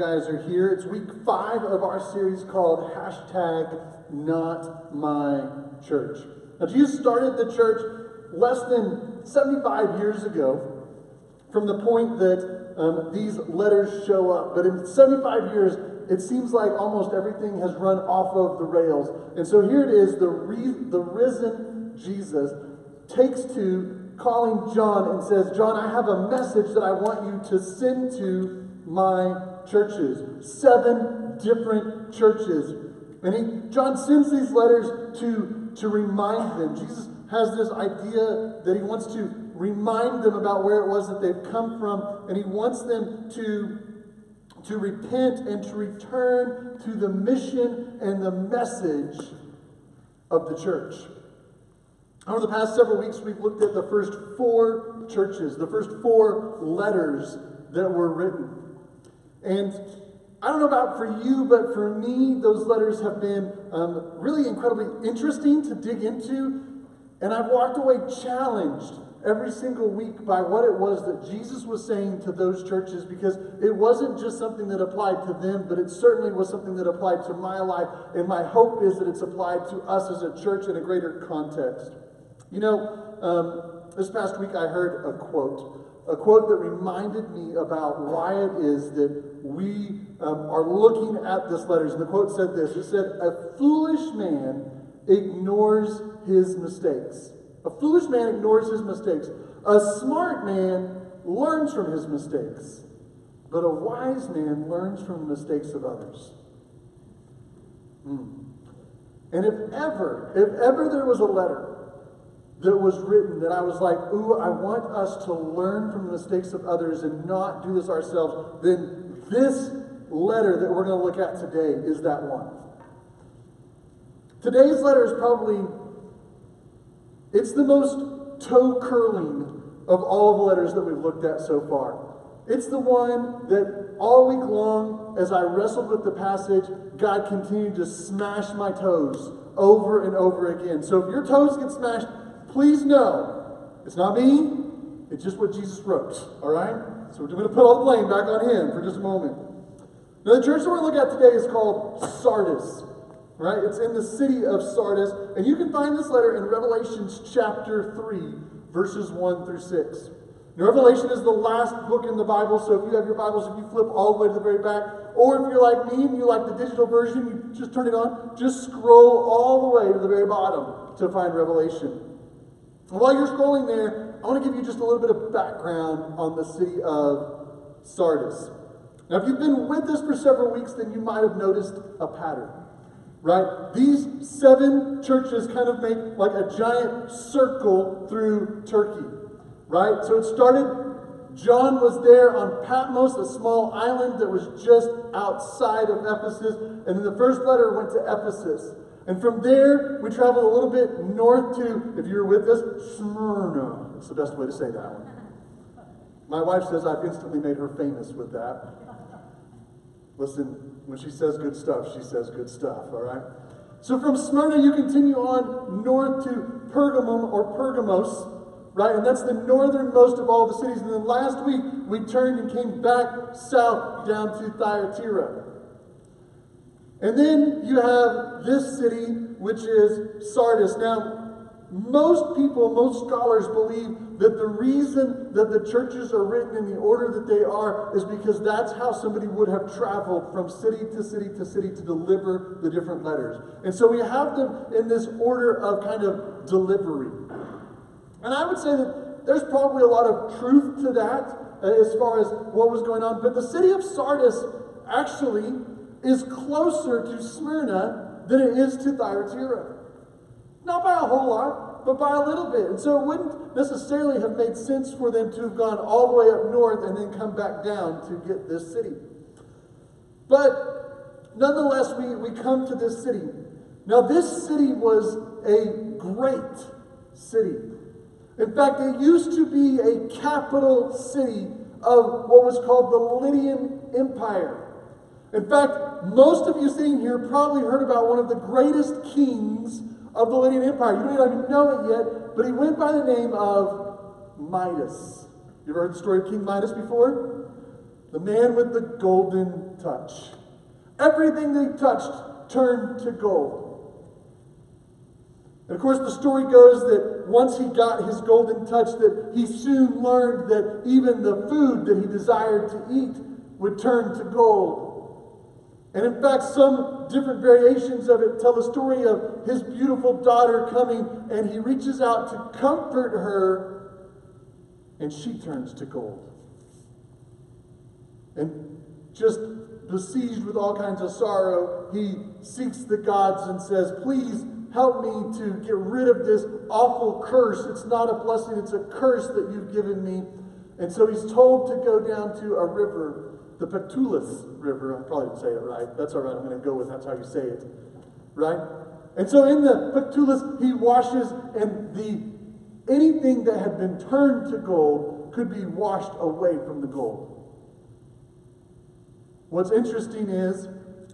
guys are here. It's week five of our series called hashtag not my church. Now, Jesus started the church less than 75 years ago from the point that um, these letters show up. But in 75 years, it seems like almost everything has run off of the rails. And so here it is the, re- the risen Jesus takes to calling John and says, John, I have a message that I want you to send to my churches. Seven different churches. And he, John sends these letters to, to remind them. Jesus has this idea that he wants to remind them about where it was that they've come from, and he wants them to, to repent and to return to the mission and the message of the church. Over the past several weeks, we've looked at the first four churches, the first four letters that were written. And I don't know about for you, but for me, those letters have been um, really incredibly interesting to dig into. And I've walked away challenged every single week by what it was that Jesus was saying to those churches because it wasn't just something that applied to them, but it certainly was something that applied to my life. And my hope is that it's applied to us as a church in a greater context. You know, um, this past week I heard a quote, a quote that reminded me about why it is that we um, are looking at this letters. And the quote said this it said, A foolish man ignores his mistakes. A foolish man ignores his mistakes. A smart man learns from his mistakes. But a wise man learns from the mistakes of others. Mm. And if ever, if ever there was a letter that was written that I was like, ooh, I want us to learn from the mistakes of others and not do this ourselves, then this letter that we're going to look at today is that one. Today's letter is probably it's the most toe curling of all the letters that we've looked at so far. It's the one that all week long, as I wrestled with the passage, God continued to smash my toes over and over again. So if your toes get smashed, please know it's not me, it's just what Jesus wrote. All right? So we're going to put all the blame back on him for just a moment. Now, the church that we're going to look at today is called Sardis. Right? It's in the city of Sardis. And you can find this letter in Revelations chapter 3, verses 1 through 6. Now, Revelation is the last book in the Bible, so if you have your Bibles, if you flip all the way to the very back, or if you're like me and you like the digital version, you just turn it on, just scroll all the way to the very bottom to find Revelation. While you're scrolling there, I want to give you just a little bit of background on the city of Sardis. Now, if you've been with us for several weeks, then you might have noticed a pattern, right? These seven churches kind of make like a giant circle through Turkey, right? So it started, John was there on Patmos, a small island that was just outside of Ephesus, and then the first letter went to Ephesus. And from there, we traveled a little bit north to, if you're with us, Smyrna. That's the best way to say that one. My wife says I've instantly made her famous with that. Listen, when she says good stuff, she says good stuff, all right? So from Smyrna, you continue on north to Pergamum or Pergamos, right? And that's the northernmost of all the cities. And then last week, we turned and came back south down to Thyatira. And then you have this city, which is Sardis. Now, most people, most scholars believe that the reason that the churches are written in the order that they are is because that's how somebody would have traveled from city to city to city to deliver the different letters. And so we have them in this order of kind of delivery. And I would say that there's probably a lot of truth to that uh, as far as what was going on. But the city of Sardis actually is closer to Smyrna than it is to Thyatira. Not by a whole lot, but by a little bit. And so it wouldn't necessarily have made sense for them to have gone all the way up north and then come back down to get this city. But nonetheless, we, we come to this city. Now, this city was a great city. In fact, it used to be a capital city of what was called the Lydian Empire. In fact, most of you sitting here probably heard about one of the greatest kings of the Lydian Empire. You don't even know it yet, but he went by the name of Midas. You ever heard the story of King Midas before? the man with the golden touch. Everything they touched turned to gold. And of course, the story goes that once he got his golden touch, that he soon learned that even the food that he desired to eat would turn to gold. And in fact, some different variations of it tell the story of his beautiful daughter coming, and he reaches out to comfort her, and she turns to gold. And just besieged with all kinds of sorrow, he seeks the gods and says, Please help me to get rid of this awful curse. It's not a blessing, it's a curse that you've given me. And so he's told to go down to a river the Petulus River. I probably didn't say it right. That's all right. I'm going to go with that's how you say it. Right? And so in the Petulus, he washes, and the anything that had been turned to gold could be washed away from the gold. What's interesting is,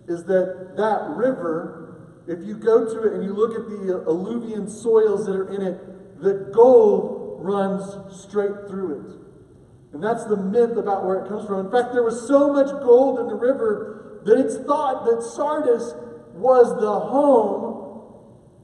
is that that river, if you go to it and you look at the alluvian soils that are in it, the gold runs straight through it. And that's the myth about where it comes from. In fact, there was so much gold in the river that it's thought that Sardis was the home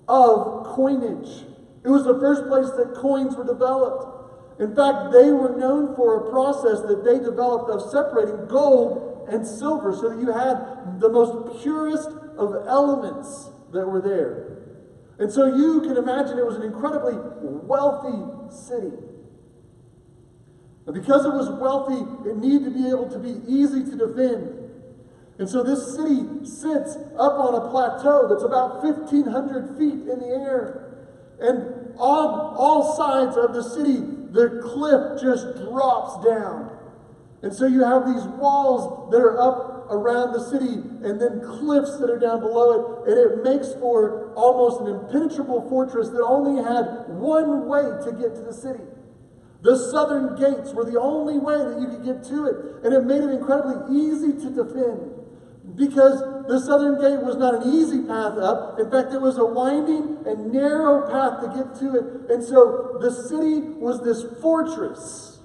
of coinage. It was the first place that coins were developed. In fact, they were known for a process that they developed of separating gold and silver so that you had the most purest of elements that were there. And so you can imagine it was an incredibly wealthy city. Because it was wealthy, it needed to be able to be easy to defend. And so this city sits up on a plateau that's about 1,500 feet in the air. And on all sides of the city, the cliff just drops down. And so you have these walls that are up around the city and then cliffs that are down below it. And it makes for almost an impenetrable fortress that only had one way to get to the city. The southern gates were the only way that you could get to it, and it made it incredibly easy to defend. Because the southern gate was not an easy path up. In fact, it was a winding and narrow path to get to it. And so the city was this fortress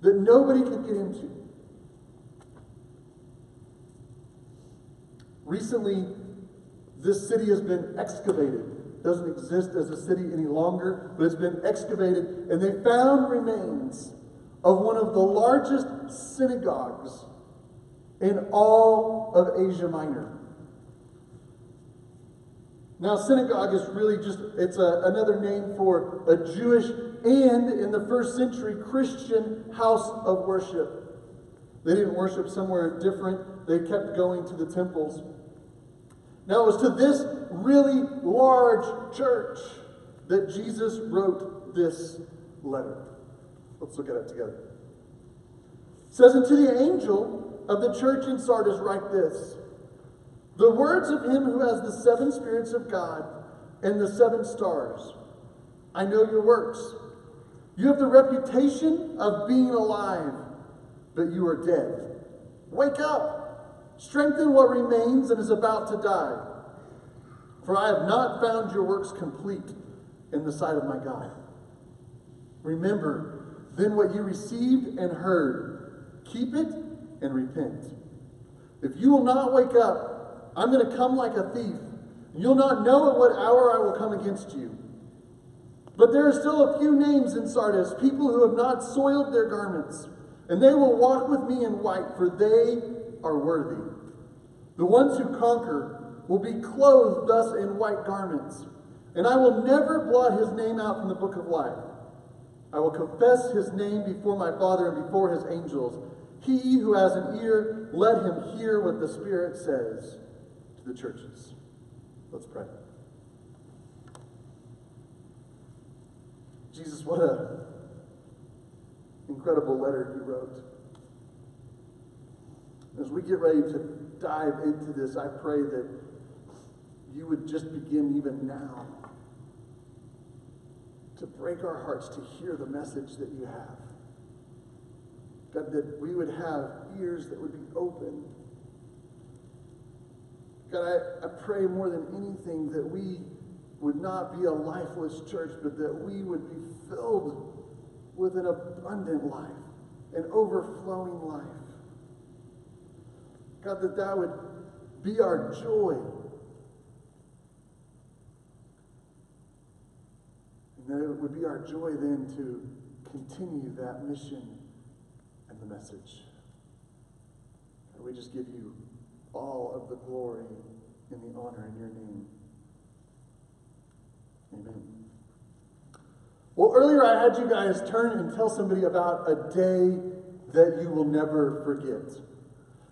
that nobody could get into. Recently, this city has been excavated doesn't exist as a city any longer, but it's been excavated, and they found remains of one of the largest synagogues in all of Asia Minor. Now, synagogue is really just, it's a, another name for a Jewish and, in the first century, Christian house of worship. They didn't worship somewhere different, they kept going to the temples. Now, it was to this really large church that Jesus wrote this letter. Let's look at it together. It says, And to the angel of the church in Sardis, write this The words of him who has the seven spirits of God and the seven stars. I know your works. You have the reputation of being alive, but you are dead. Wake up Strengthen what remains and is about to die. For I have not found your works complete in the sight of my God. Remember then what you received and heard. Keep it and repent. If you will not wake up, I'm going to come like a thief. You'll not know at what hour I will come against you. But there are still a few names in Sardis, people who have not soiled their garments, and they will walk with me in white, for they are worthy. The ones who conquer will be clothed thus in white garments, and I will never blot his name out from the book of life. I will confess his name before my Father and before his angels. He who has an ear, let him hear what the Spirit says to the churches. Let's pray. Jesus, what a incredible letter you wrote. As we get ready to dive into this, I pray that you would just begin even now to break our hearts to hear the message that you have. God, that we would have ears that would be open. God, I, I pray more than anything that we would not be a lifeless church, but that we would be filled with an abundant life, an overflowing life. God, that that would be our joy. And that it would be our joy then to continue that mission and the message. God, we just give you all of the glory and the honor in your name. Amen. Well, earlier I had you guys turn and tell somebody about a day that you will never forget.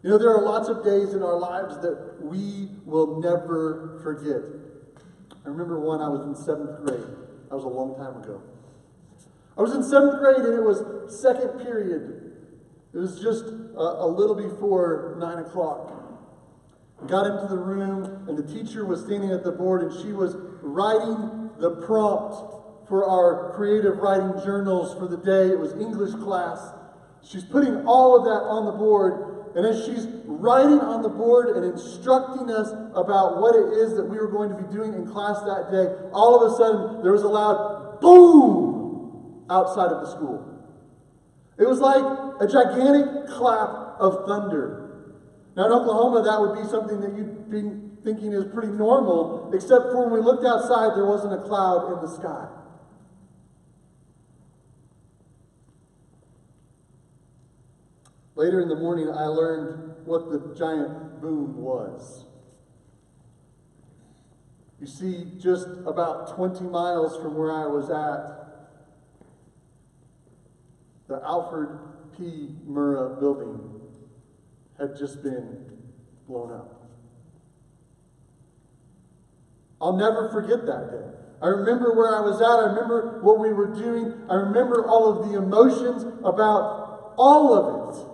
You know, there are lots of days in our lives that we will never forget. I remember one I was in seventh grade. That was a long time ago. I was in seventh grade and it was second period. It was just a, a little before nine o'clock. Got into the room and the teacher was standing at the board and she was writing the prompt for our creative writing journals for the day. It was English class. She's putting all of that on the board, and as she's writing on the board and instructing us about what it is that we were going to be doing in class that day, all of a sudden there was a loud boom outside of the school. It was like a gigantic clap of thunder. Now, in Oklahoma, that would be something that you'd be thinking is pretty normal, except for when we looked outside, there wasn't a cloud in the sky. Later in the morning, I learned what the giant boom was. You see, just about 20 miles from where I was at, the Alfred P. Murrah building had just been blown up. I'll never forget that day. I remember where I was at. I remember what we were doing. I remember all of the emotions about all of it.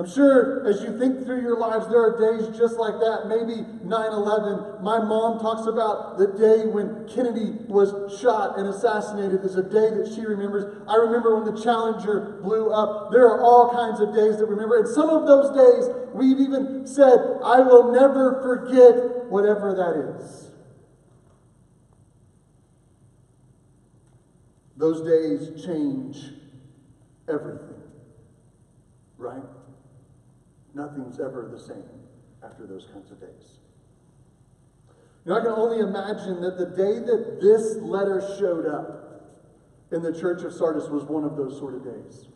I'm sure as you think through your lives, there are days just like that. Maybe 9 11. My mom talks about the day when Kennedy was shot and assassinated as a day that she remembers. I remember when the Challenger blew up. There are all kinds of days that we remember. And some of those days, we've even said, I will never forget whatever that is. Those days change everything, right? Nothing's ever the same after those kinds of days. Know, I can only imagine that the day that this letter showed up in the church of Sardis was one of those sort of days.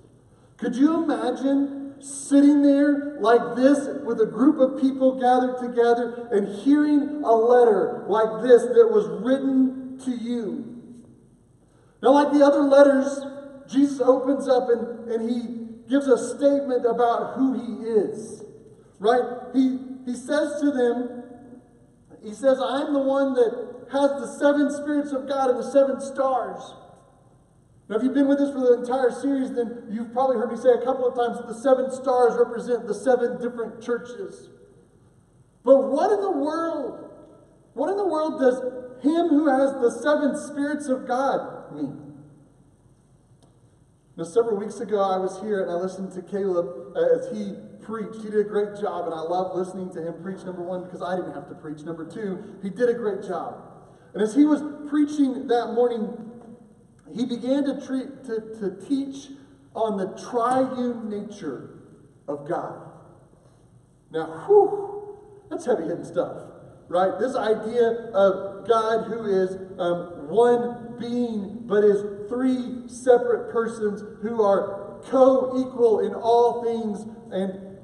Could you imagine sitting there like this with a group of people gathered together and hearing a letter like this that was written to you? Now, like the other letters, Jesus opens up and, and he gives a statement about who he is. Right? He, he says to them, he says, I'm the one that has the seven spirits of God and the seven stars. Now, if you've been with us for the entire series, then you've probably heard me say a couple of times that the seven stars represent the seven different churches. But what in the world, what in the world does him who has the seven spirits of God mean? Now, several weeks ago, I was here and I listened to Caleb as he preached. He did a great job, and I love listening to him preach, number one, because I didn't have to preach. Number two, he did a great job. And as he was preaching that morning, he began to, treat, to, to teach on the triune nature of God. Now, whew, that's heavy hitting stuff, right? This idea of God who is um, one being but is three separate persons who are co equal in all things. And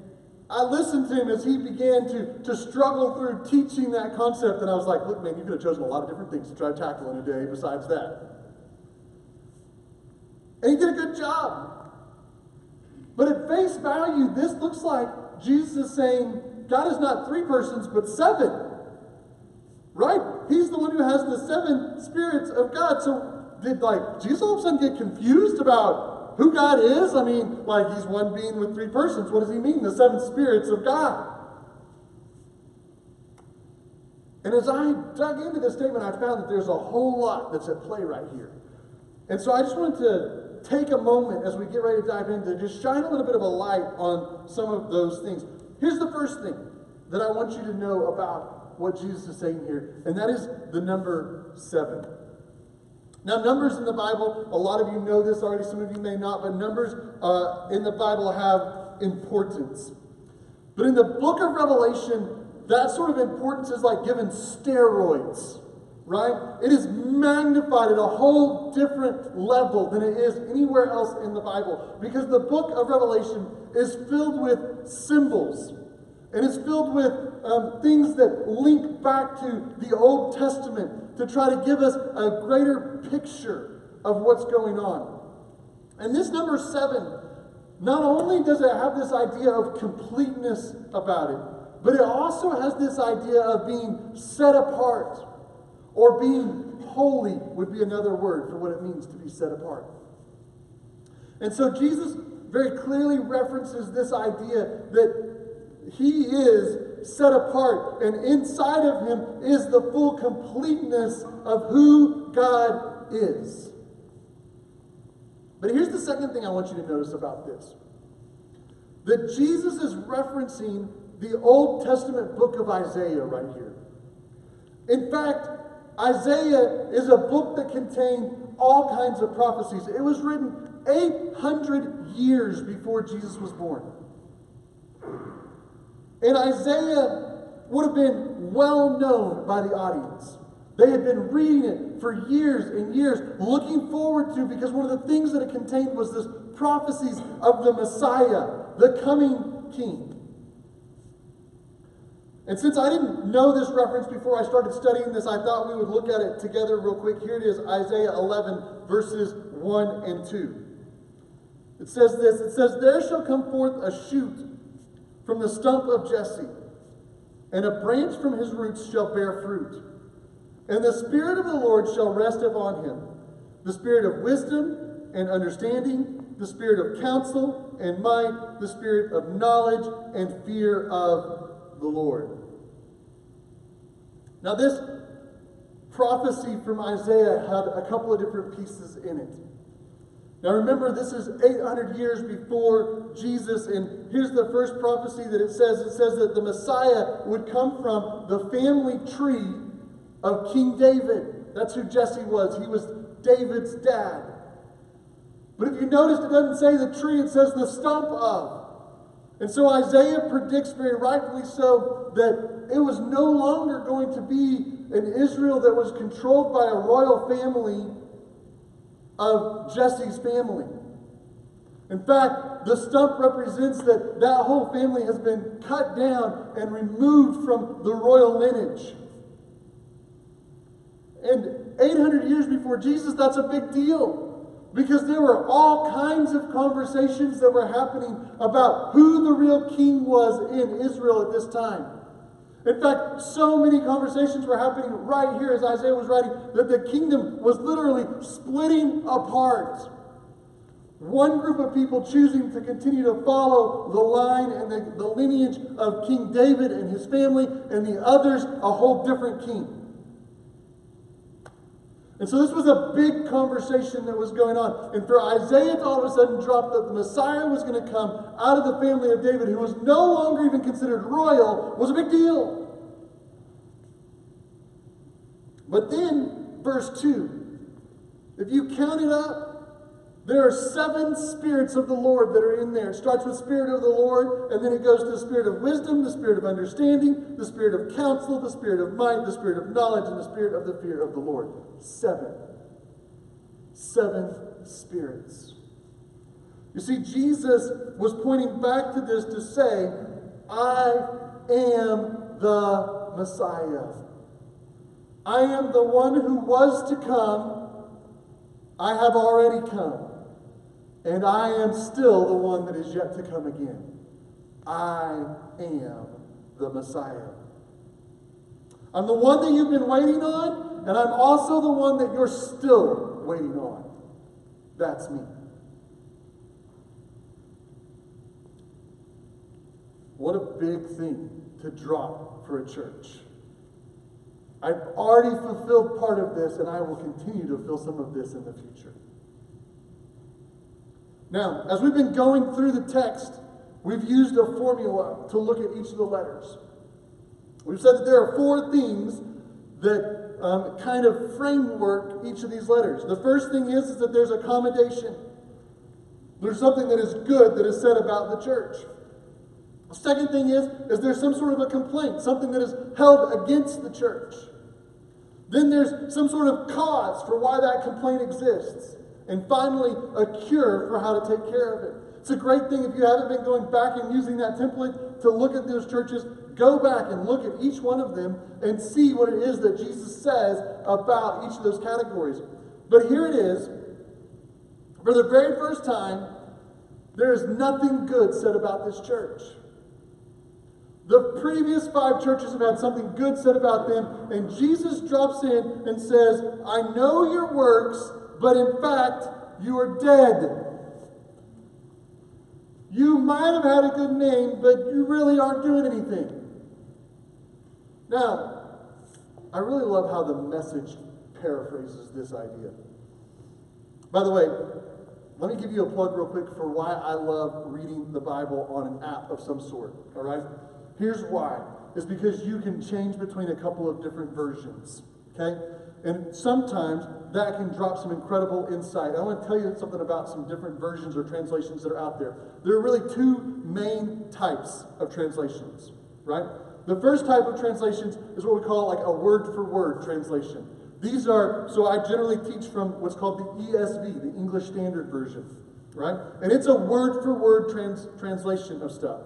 I listened to him as he began to, to struggle through teaching that concept. And I was like, look, man, you could have chosen a lot of different things to try to tackle in a day besides that. And he did a good job. But at face value, this looks like Jesus is saying God is not three persons, but seven. Right? He's the one who has the seven spirits of God. So did like Jesus all of a sudden get confused about who God is? I mean, like he's one being with three persons. What does he mean? The seven spirits of God. And as I dug into this statement, I found that there's a whole lot that's at play right here. And so I just wanted to take a moment as we get ready to dive in to just shine a little bit of a light on some of those things. Here's the first thing that I want you to know about what Jesus is saying here, and that is the number seven. Now, numbers in the Bible, a lot of you know this already, some of you may not, but numbers uh, in the Bible have importance. But in the book of Revelation, that sort of importance is like given steroids, right? It is magnified at a whole different level than it is anywhere else in the Bible because the book of Revelation is filled with symbols and it's filled with um, things that link back to the Old Testament to try to give us a greater picture of what's going on. And this number seven, not only does it have this idea of completeness about it, but it also has this idea of being set apart or being holy, would be another word for what it means to be set apart. And so Jesus very clearly references this idea that he is set apart, and inside of him is the full completeness of who God is. But here's the second thing I want you to notice about this that Jesus is referencing the Old Testament book of Isaiah right here. In fact, Isaiah is a book that contained all kinds of prophecies. It was written 800 years before Jesus was born. And Isaiah would have been well known by the audience. They had been reading it for years and years, looking forward to, because one of the things that it contained was this prophecies of the Messiah, the coming king. And since I didn't know this reference before I started studying this, I thought we would look at it together real quick. Here it is Isaiah 11, verses 1 and 2. It says this It says, There shall come forth a shoot from the stump of Jesse, and a branch from his roots shall bear fruit. And the Spirit of the Lord shall rest upon him the Spirit of wisdom and understanding, the Spirit of counsel and might, the Spirit of knowledge and fear of the Lord. Now, this prophecy from Isaiah had a couple of different pieces in it. Now remember, this is 800 years before Jesus, and here's the first prophecy that it says it says that the Messiah would come from the family tree of King David. That's who Jesse was. He was David's dad. But if you notice, it doesn't say the tree, it says the stump of. And so Isaiah predicts very rightfully so that it was no longer going to be an Israel that was controlled by a royal family of Jesse's family. In fact, the stump represents that that whole family has been cut down and removed from the royal lineage. And 800 years before Jesus, that's a big deal. Because there were all kinds of conversations that were happening about who the real king was in Israel at this time. In fact, so many conversations were happening right here as Isaiah was writing that the kingdom was literally splitting apart. One group of people choosing to continue to follow the line and the, the lineage of King David and his family, and the others a whole different king. And so this was a big conversation that was going on. And for Isaiah to all of a sudden drop that the Messiah was going to come out of the family of David, who was no longer even considered royal, was a big deal. But then, verse 2, if you count it up, there are seven spirits of the Lord that are in there. It starts with Spirit of the Lord, and then it goes to the Spirit of wisdom, the Spirit of understanding, the Spirit of counsel, the Spirit of might, the Spirit of knowledge, and the Spirit of the fear of the Lord. Seven. Seven spirits. You see, Jesus was pointing back to this to say, I am the Messiah. I am the one who was to come. I have already come. And I am still the one that is yet to come again. I am the Messiah. I'm the one that you've been waiting on, and I'm also the one that you're still waiting on. That's me. What a big thing to drop for a church. I've already fulfilled part of this, and I will continue to fulfill some of this in the future. Now, as we've been going through the text, we've used a formula to look at each of the letters. We've said that there are four things that um, kind of framework each of these letters. The first thing is, is that there's a commendation. There's something that is good that is said about the church. The second thing is, is there's some sort of a complaint, something that is held against the church. Then there's some sort of cause for why that complaint exists. And finally, a cure for how to take care of it. It's a great thing if you haven't been going back and using that template to look at those churches, go back and look at each one of them and see what it is that Jesus says about each of those categories. But here it is. For the very first time, there is nothing good said about this church. The previous five churches have had something good said about them, and Jesus drops in and says, I know your works, but in fact, you are dead. You might have had a good name, but you really aren't doing anything. Now, I really love how the message paraphrases this idea. By the way, let me give you a plug real quick for why I love reading the Bible on an app of some sort, all right? Here's why. It's because you can change between a couple of different versions, okay? And sometimes that can drop some incredible insight. I want to tell you something about some different versions or translations that are out there. There are really two main types of translations, right? The first type of translations is what we call like a word for word translation. These are, so I generally teach from what's called the ESV, the English Standard Version, right? And it's a word for word trans, translation of stuff.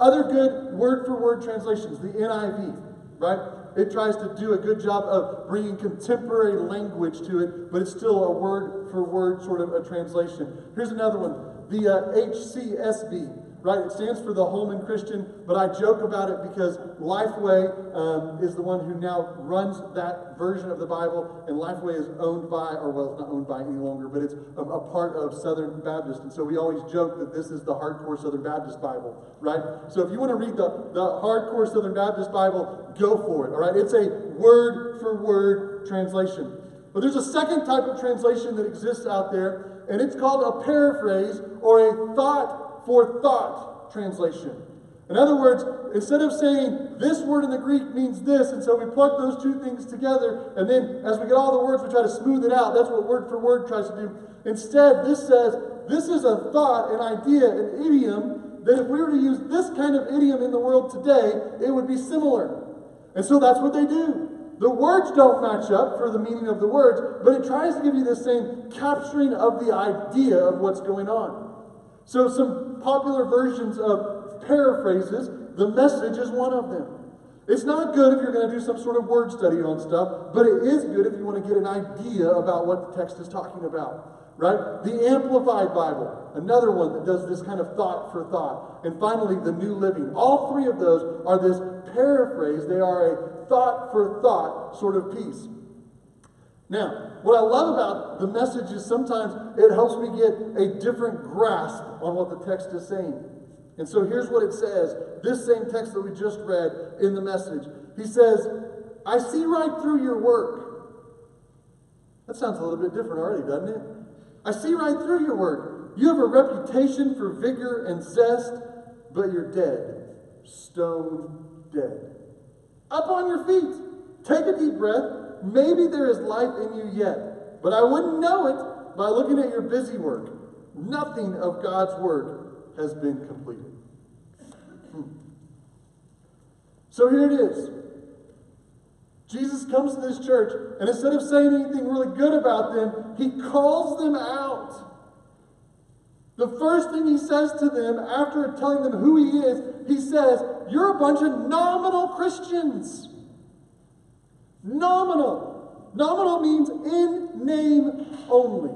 Other good word for word translations, the NIV, right? It tries to do a good job of bringing contemporary language to it, but it's still a word for word sort of a translation. Here's another one the uh, HCSB, right? It stands for the Holman Christian, but I joke about it because Lifeway um, is the one who now runs that version of the Bible, and Lifeway is owned by, or well, it's not owned by any longer, but it's a, a part of Southern Baptist. And so we always joke that this is the hardcore Southern Baptist Bible, right? So if you want to read the, the hardcore Southern Baptist Bible, go for it, all right? It's a word for word translation. But there's a second type of translation that exists out there, and it's called a paraphrase or a thought for thought translation. In other words, instead of saying this word in the Greek means this, and so we plug those two things together, and then as we get all the words, we try to smooth it out. That's what word for word tries to do. Instead, this says this is a thought, an idea, an idiom that if we were to use this kind of idiom in the world today, it would be similar. And so that's what they do. The words don't match up for the meaning of the words, but it tries to give you the same capturing of the idea of what's going on. So, some popular versions of paraphrases, the message is one of them. It's not good if you're going to do some sort of word study on stuff, but it is good if you want to get an idea about what the text is talking about, right? The Amplified Bible, another one that does this kind of thought for thought. And finally, the New Living. All three of those are this paraphrase, they are a thought for thought sort of piece. Now, what I love about the message is sometimes it helps me get a different grasp on what the text is saying. And so here's what it says this same text that we just read in the message. He says, I see right through your work. That sounds a little bit different already, doesn't it? I see right through your work. You have a reputation for vigor and zest, but you're dead. Stone dead. Up on your feet. Take a deep breath maybe there is life in you yet, but I wouldn't know it by looking at your busy work. Nothing of God's work has been completed. Hmm. So here it is. Jesus comes to this church, and instead of saying anything really good about them, he calls them out. The first thing he says to them after telling them who he is, he says, You're a bunch of nominal Christians. Nominal. Nominal means in name only.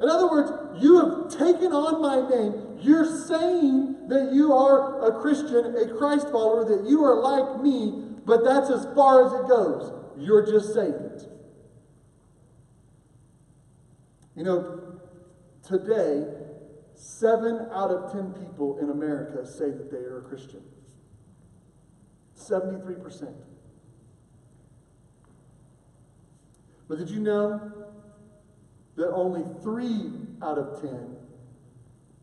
In other words, you have taken on my name. You're saying that you are a Christian, a Christ follower, that you are like me, but that's as far as it goes. You're just saying it. You know, today, seven out of ten people in America say that they are a Christian. 73%. But did you know that only three out of ten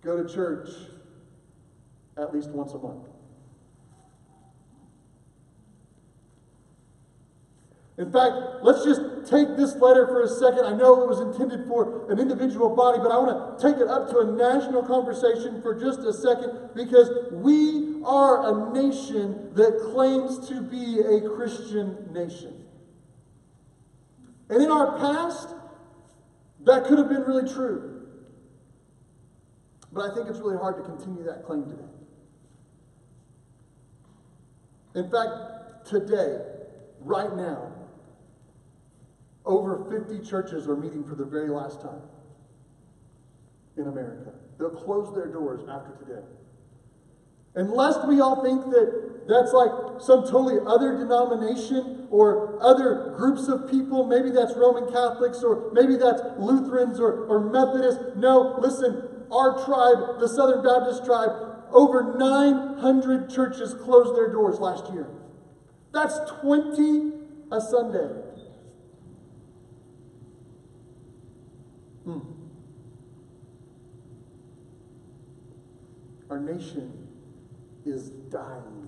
go to church at least once a month? In fact, let's just take this letter for a second. I know it was intended for an individual body, but I want to take it up to a national conversation for just a second because we are a nation that claims to be a Christian nation. And in our past, that could have been really true. But I think it's really hard to continue that claim today. In fact, today, right now, over 50 churches are meeting for the very last time in America. They'll close their doors after today. And lest we all think that that's like some totally other denomination or other groups of people, maybe that's Roman Catholics or maybe that's Lutherans or, or Methodists. No, listen, our tribe, the Southern Baptist tribe, over 900 churches closed their doors last year. That's 20 a Sunday. Hmm. Our nation is dying,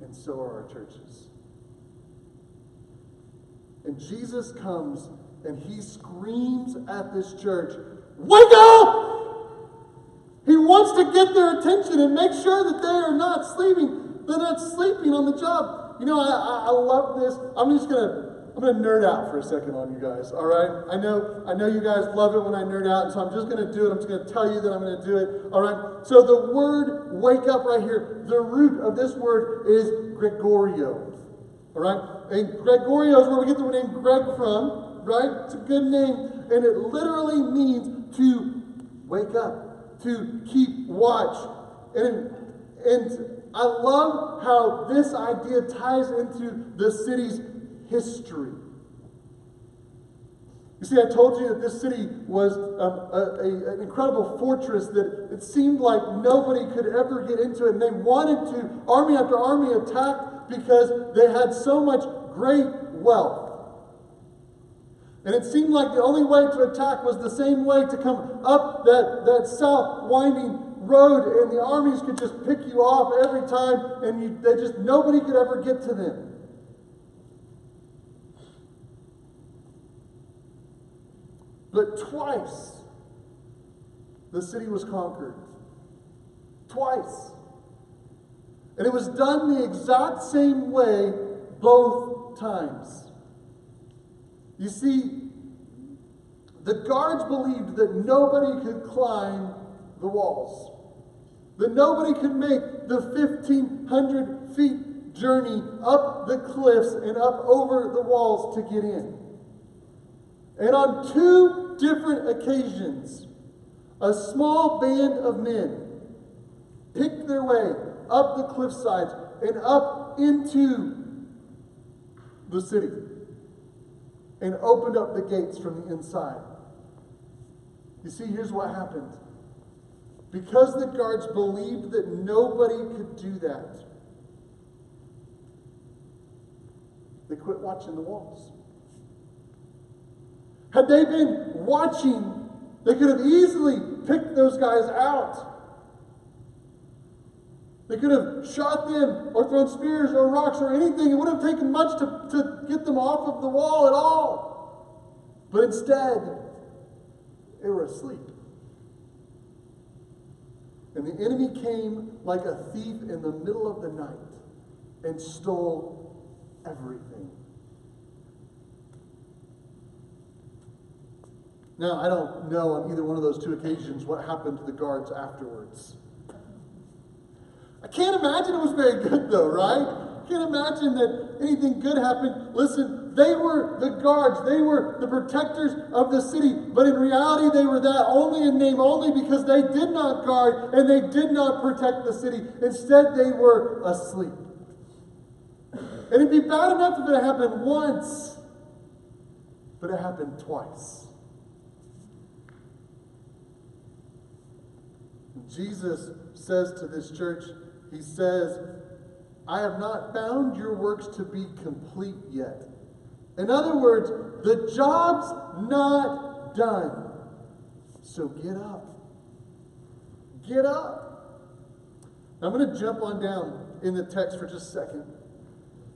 and so are our churches. And Jesus comes and he screams at this church, Wake up! He wants to get their attention and make sure that they are not sleeping. They're not sleeping on the job. You know, I, I, I love this. I'm just gonna I'm gonna nerd out for a second on you guys. All right? I know I know you guys love it when I nerd out, and so I'm just gonna do it. I'm just gonna tell you that I'm gonna do it. All right. So the word "wake up" right here. The root of this word is Gregorio. All right. And Gregorio is where we get the name Greg from. Right? It's a good name, and it literally means to wake up, to keep watch, and and I love how this idea ties into the city's history. You see, I told you that this city was a, a, a, an incredible fortress that it seemed like nobody could ever get into it. And they wanted to, army after army attack because they had so much great wealth. And it seemed like the only way to attack was the same way to come up that, that south winding road, and the armies could just pick you off every time, and you, they just nobody could ever get to them. But twice the city was conquered. Twice. And it was done the exact same way both times. You see, the guards believed that nobody could climb the walls, that nobody could make the 1,500 feet journey up the cliffs and up over the walls to get in. And on two different occasions, a small band of men picked their way up the cliff sides and up into the city and opened up the gates from the inside. You see, here's what happened. Because the guards believed that nobody could do that, they quit watching the walls. Had they been watching, they could have easily picked those guys out. They could have shot them or thrown spears or rocks or anything. It wouldn't have taken much to, to get them off of the wall at all. But instead, they were asleep. And the enemy came like a thief in the middle of the night and stole everything. Now, I don't know on either one of those two occasions what happened to the guards afterwards. I can't imagine it was very good, though, right? Can't imagine that anything good happened. Listen, they were the guards, they were the protectors of the city, but in reality, they were that only in name only because they did not guard and they did not protect the city. Instead, they were asleep. And it'd be bad enough if it happened once, but it happened twice. Jesus says to this church, He says, I have not found your works to be complete yet. In other words, the job's not done. So get up. Get up. I'm going to jump on down in the text for just a second.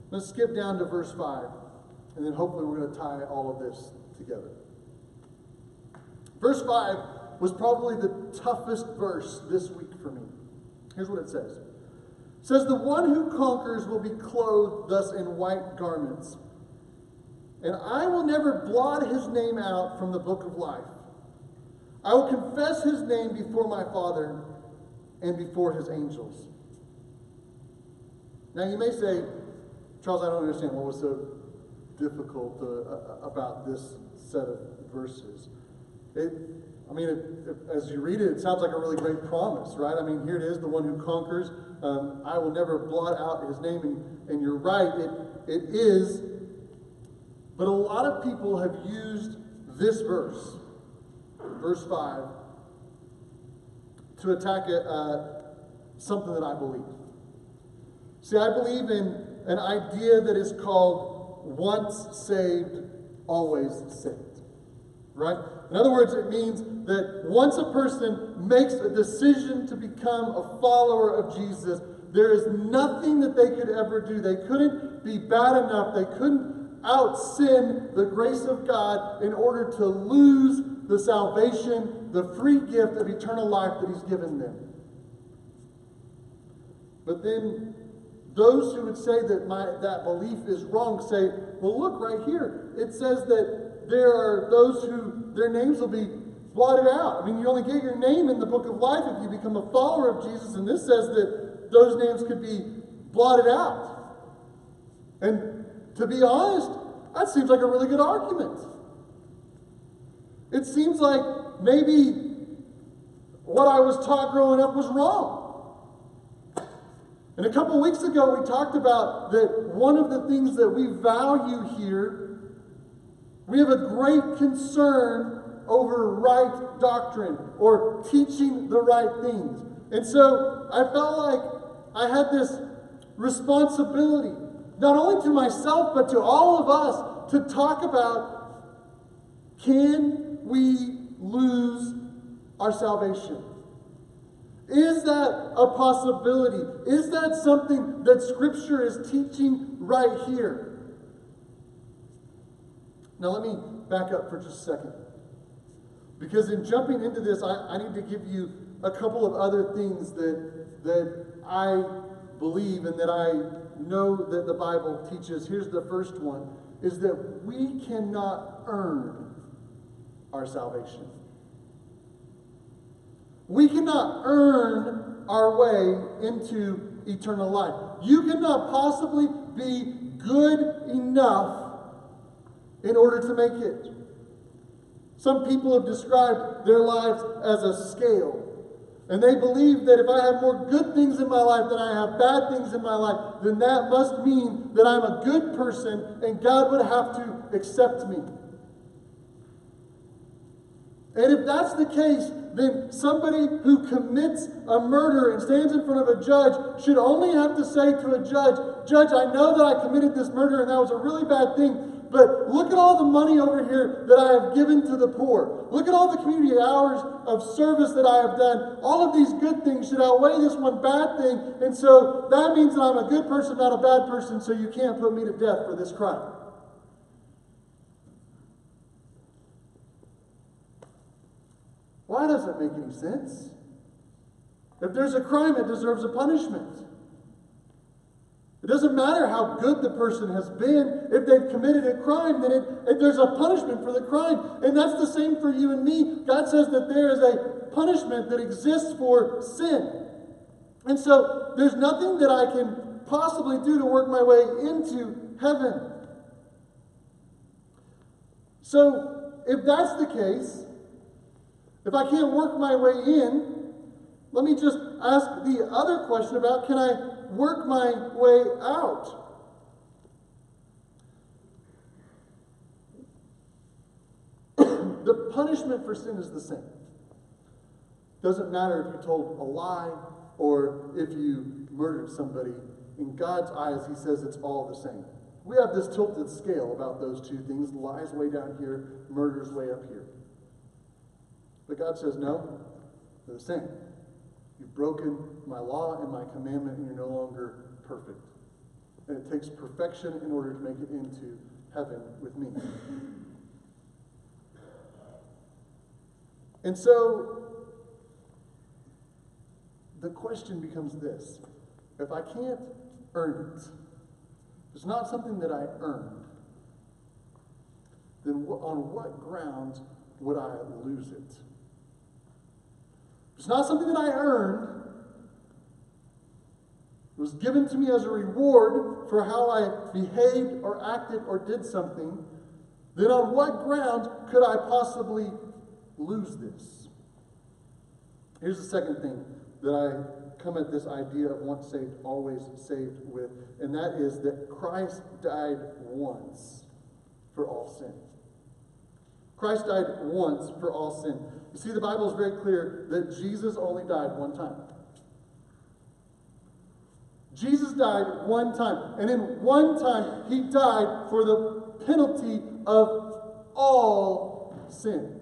Let's skip down to verse 5. And then hopefully we're going to tie all of this together. Verse 5 was probably the toughest verse this week for me. Here's what it says. It says, The one who conquers will be clothed thus in white garments, and I will never blot his name out from the book of life. I will confess his name before my Father and before his angels. Now you may say, Charles, I don't understand what was so difficult uh, about this set of verses. It, I mean, it, it, as you read it, it sounds like a really great promise, right? I mean, here it is, the one who conquers. Um, I will never blot out his name, and, and you're right, it, it is. But a lot of people have used this verse, verse 5, to attack a, uh, something that I believe. See, I believe in an idea that is called once saved, always saved. Right? In other words, it means that once a person makes a decision to become a follower of Jesus, there is nothing that they could ever do. They couldn't be bad enough. They couldn't out sin the grace of God in order to lose the salvation, the free gift of eternal life that He's given them. But then those who would say that my that belief is wrong say, well, look right here. It says that there are those who their names will be blotted out. I mean, you only get your name in the book of life if you become a follower of Jesus, and this says that those names could be blotted out. And to be honest, that seems like a really good argument. It seems like maybe what I was taught growing up was wrong. And a couple weeks ago, we talked about that one of the things that we value here, we have a great concern over right doctrine or teaching the right things. And so I felt like I had this responsibility, not only to myself, but to all of us, to talk about can we lose our salvation? Is that a possibility? Is that something that Scripture is teaching right here? Now, let me back up for just a second. Because in jumping into this, I, I need to give you a couple of other things that, that I believe and that I know that the Bible teaches. Here's the first one is that we cannot earn our salvation. We cannot earn our way into eternal life. You cannot possibly be good enough in order to make it. Some people have described their lives as a scale. And they believe that if I have more good things in my life than I have bad things in my life, then that must mean that I'm a good person and God would have to accept me. And if that's the case, then somebody who commits a murder and stands in front of a judge should only have to say to a judge, Judge, I know that I committed this murder and that was a really bad thing, but look at all the money over here that I have given to the poor. Look at all the community hours of service that I have done. All of these good things should outweigh this one bad thing. And so that means that I'm a good person, not a bad person, so you can't put me to death for this crime. Why does that make any sense? If there's a crime, it deserves a punishment. It doesn't matter how good the person has been. If they've committed a crime, then it, there's a punishment for the crime. And that's the same for you and me. God says that there is a punishment that exists for sin. And so there's nothing that I can possibly do to work my way into heaven. So if that's the case, if I can't work my way in, let me just ask the other question about can I work my way out? the punishment for sin is the same. Doesn't matter if you told a lie or if you murdered somebody. In God's eyes, He says it's all the same. We have this tilted scale about those two things lies way down here, murder's way up here. But God says, no, they're the same. You've broken my law and my commandment, and you're no longer perfect. And it takes perfection in order to make it into heaven with me. And so the question becomes this if I can't earn it, it's not something that I earned, then on what grounds would I lose it? It's not something that I earned. It was given to me as a reward for how I behaved or acted or did something. Then on what grounds could I possibly lose this? Here's the second thing that I come at this idea of once saved, always saved with, and that is that Christ died once for all sin. Christ died once for all sin. You see, the Bible is very clear that Jesus only died one time. Jesus died one time. And in one time, he died for the penalty of all sin.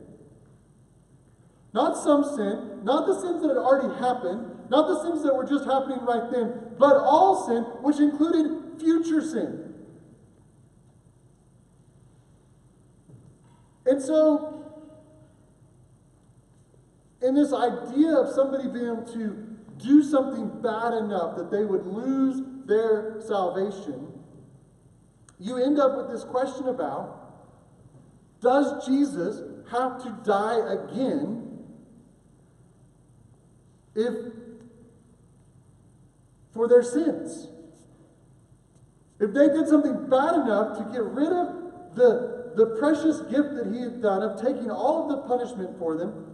Not some sin, not the sins that had already happened, not the sins that were just happening right then, but all sin, which included future sin. And so, in this idea of somebody being able to do something bad enough that they would lose their salvation, you end up with this question about does Jesus have to die again if for their sins? If they did something bad enough to get rid of the, the precious gift that he had done of taking all of the punishment for them,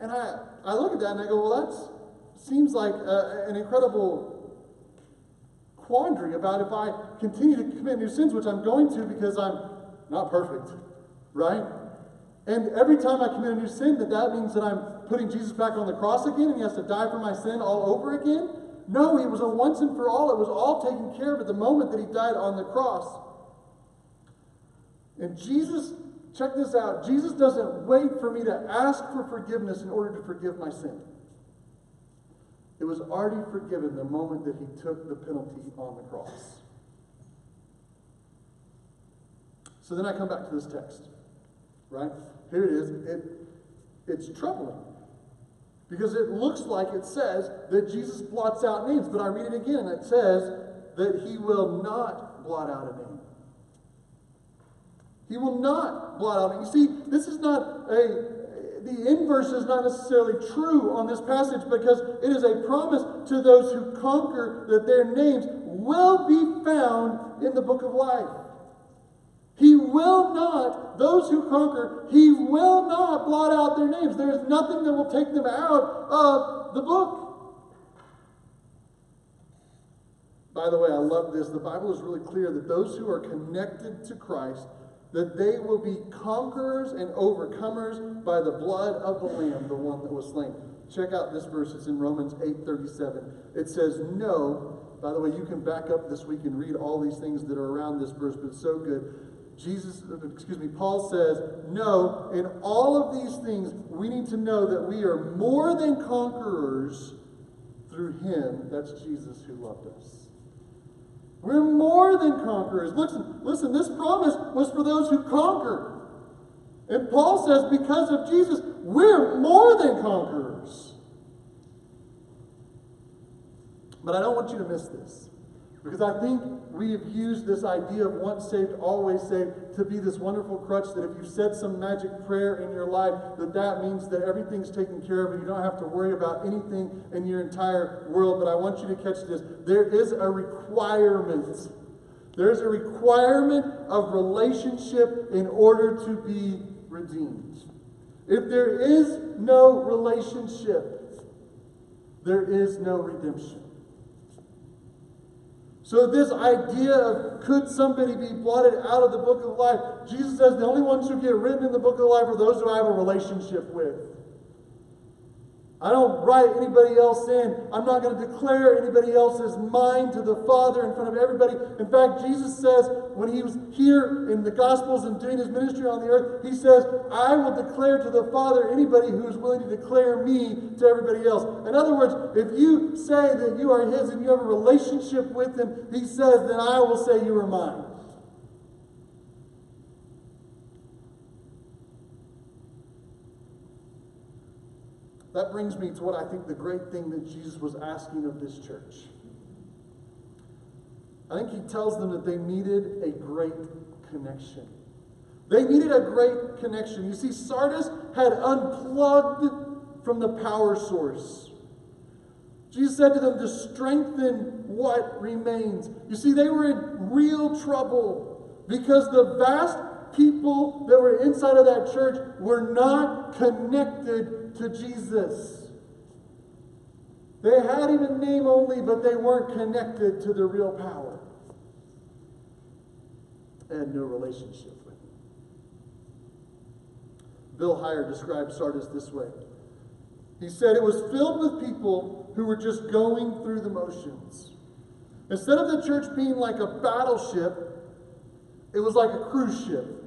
and I, I look at that and I go, well, that seems like a, an incredible quandary about if I continue to commit new sins, which I'm going to because I'm not perfect, right? And every time I commit a new sin, that that means that I'm putting Jesus back on the cross again and he has to die for my sin all over again? No, it was a once and for all. It was all taken care of at the moment that he died on the cross. And Jesus Check this out. Jesus doesn't wait for me to ask for forgiveness in order to forgive my sin. It was already forgiven the moment that he took the penalty on the cross. So then I come back to this text, right? Here it is. It, it's troubling because it looks like it says that Jesus blots out names, but I read it again and it says that he will not blot out a name. He will not blot out. You see, this is not a, the inverse is not necessarily true on this passage because it is a promise to those who conquer that their names will be found in the book of life. He will not, those who conquer, he will not blot out their names. There is nothing that will take them out of the book. By the way, I love this. The Bible is really clear that those who are connected to Christ that they will be conquerors and overcomers by the blood of the Lamb, the one that was slain. Check out this verse. It's in Romans 8:37. It says, No. By the way, you can back up this week and read all these things that are around this verse, but it's so good. Jesus, excuse me, Paul says, No, in all of these things, we need to know that we are more than conquerors through him, that's Jesus who loved us. We're more than conquerors. Listen, listen, this promise was for those who conquer. And Paul says, because of Jesus, we're more than conquerors. But I don't want you to miss this. Because I think we have used this idea of once saved, always saved to be this wonderful crutch that if you said some magic prayer in your life, that that means that everything's taken care of and you don't have to worry about anything in your entire world. But I want you to catch this. There is a requirement. There's a requirement of relationship in order to be redeemed. If there is no relationship, there is no redemption. So, this idea of could somebody be blotted out of the book of life, Jesus says the only ones who get written in the book of life are those who I have a relationship with. I don't write anybody else in. I'm not going to declare anybody else's mind to the Father in front of everybody. In fact, Jesus says when he was here in the Gospels and doing his ministry on the earth, he says, I will declare to the Father anybody who is willing to declare me to everybody else. In other words, if you say that you are his and you have a relationship with him, he says, then I will say you are mine. That brings me to what I think the great thing that Jesus was asking of this church. I think he tells them that they needed a great connection. They needed a great connection. You see, Sardis had unplugged from the power source. Jesus said to them to strengthen what remains. You see, they were in real trouble because the vast people that were inside of that church were not connected to Jesus. They had him in name only, but they weren't connected to the real power. And no relationship with him. Bill Hyer described Sardis this way. He said it was filled with people who were just going through the motions. Instead of the church being like a battleship, it was like a cruise ship.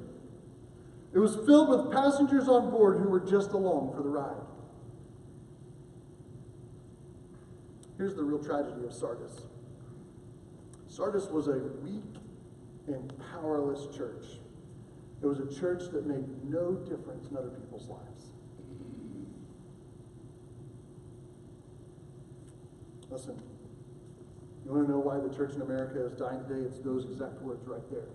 It was filled with passengers on board who were just along for the ride. Here's the real tragedy of Sardis Sardis was a weak and powerless church. It was a church that made no difference in other people's lives. Listen, you want to know why the church in America is dying today? It's those exact words right there.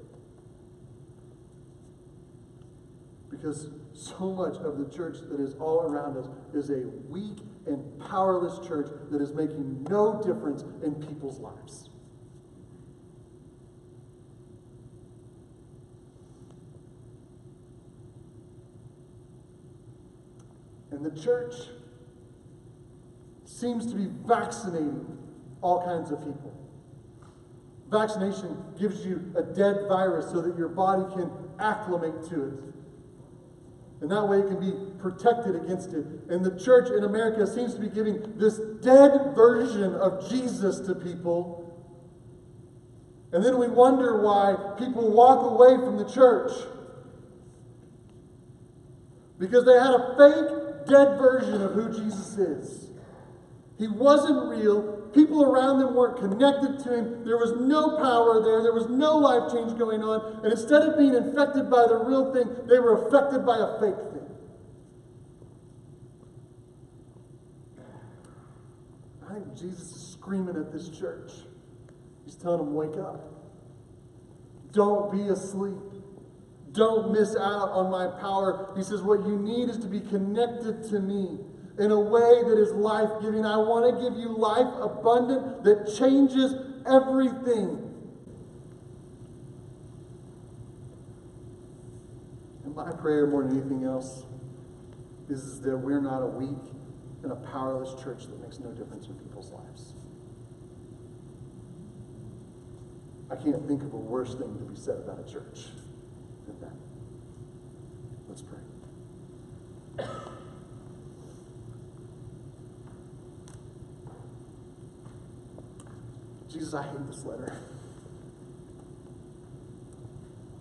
Because so much of the church that is all around us is a weak and powerless church that is making no difference in people's lives. And the church seems to be vaccinating all kinds of people. Vaccination gives you a dead virus so that your body can acclimate to it. And that way it can be protected against it. And the church in America seems to be giving this dead version of Jesus to people. And then we wonder why people walk away from the church. Because they had a fake, dead version of who Jesus is. He wasn't real. People around them weren't connected to him. There was no power there. There was no life change going on. And instead of being infected by the real thing, they were affected by a fake thing. I think Jesus is screaming at this church. He's telling them, wake up. Don't be asleep. Don't miss out on my power. He says, what you need is to be connected to me in a way that is life giving. I want to give you life abundant that changes everything. And my prayer, more than anything else, is that we're not a weak and a powerless church that makes no difference in people's lives. I can't think of a worse thing to be said about a church than that. Let's pray. Jesus, I hate this letter.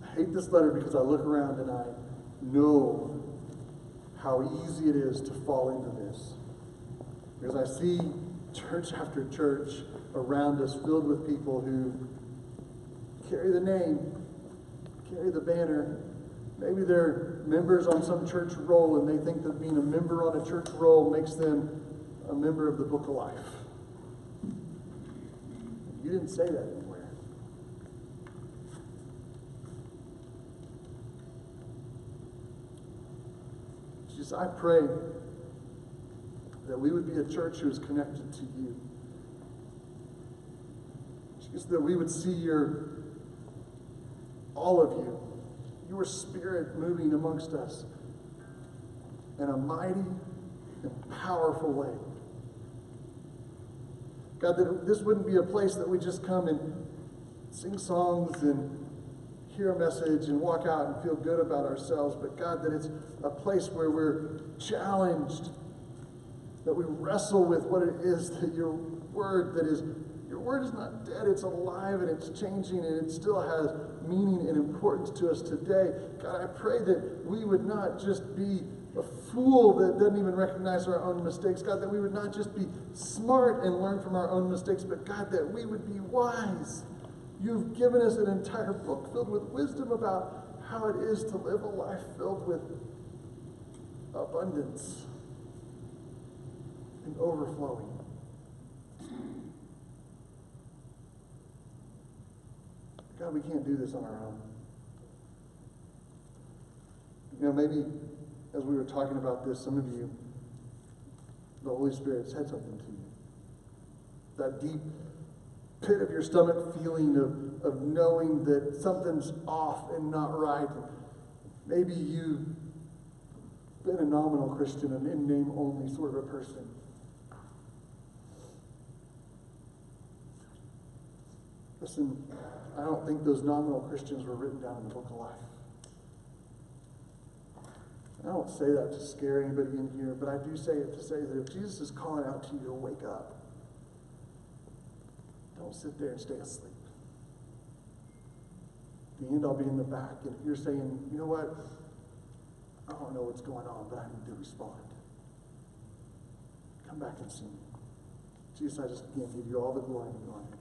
I hate this letter because I look around and I know how easy it is to fall into this. Because I see church after church around us filled with people who carry the name, carry the banner. Maybe they're members on some church roll and they think that being a member on a church roll makes them a member of the book of life. You didn't say that anywhere. Jesus, I pray that we would be a church who is connected to you. Jesus, that we would see your, all of you, your spirit moving amongst us in a mighty and powerful way. God, that this wouldn't be a place that we just come and sing songs and hear a message and walk out and feel good about ourselves, but God, that it's a place where we're challenged, that we wrestle with what it is that your word that is your word is not dead, it's alive and it's changing and it still has meaning and importance to us today. God, I pray that we would not just be a fool that doesn't even recognize our own mistakes. God, that we would not just be smart and learn from our own mistakes, but God, that we would be wise. You've given us an entire book filled with wisdom about how it is to live a life filled with abundance. and overflowing. God, we can't do this on our own. You know, maybe as we were talking about this, some of you, the Holy Spirit said something to you. That deep pit of your stomach feeling of, of knowing that something's off and not right. Maybe you've been a nominal Christian, an in name only sort of a person. Listen, I don't think those nominal Christians were written down in the book of life. I don't say that to scare anybody in here, but I do say it to say that if Jesus is calling out to you to wake up, don't sit there and stay asleep. At The end, I'll be in the back. And if you're saying, you know what, I don't know what's going on, but I need to respond, come back and see me. Jesus, I just can't give you all the glory and honor your name.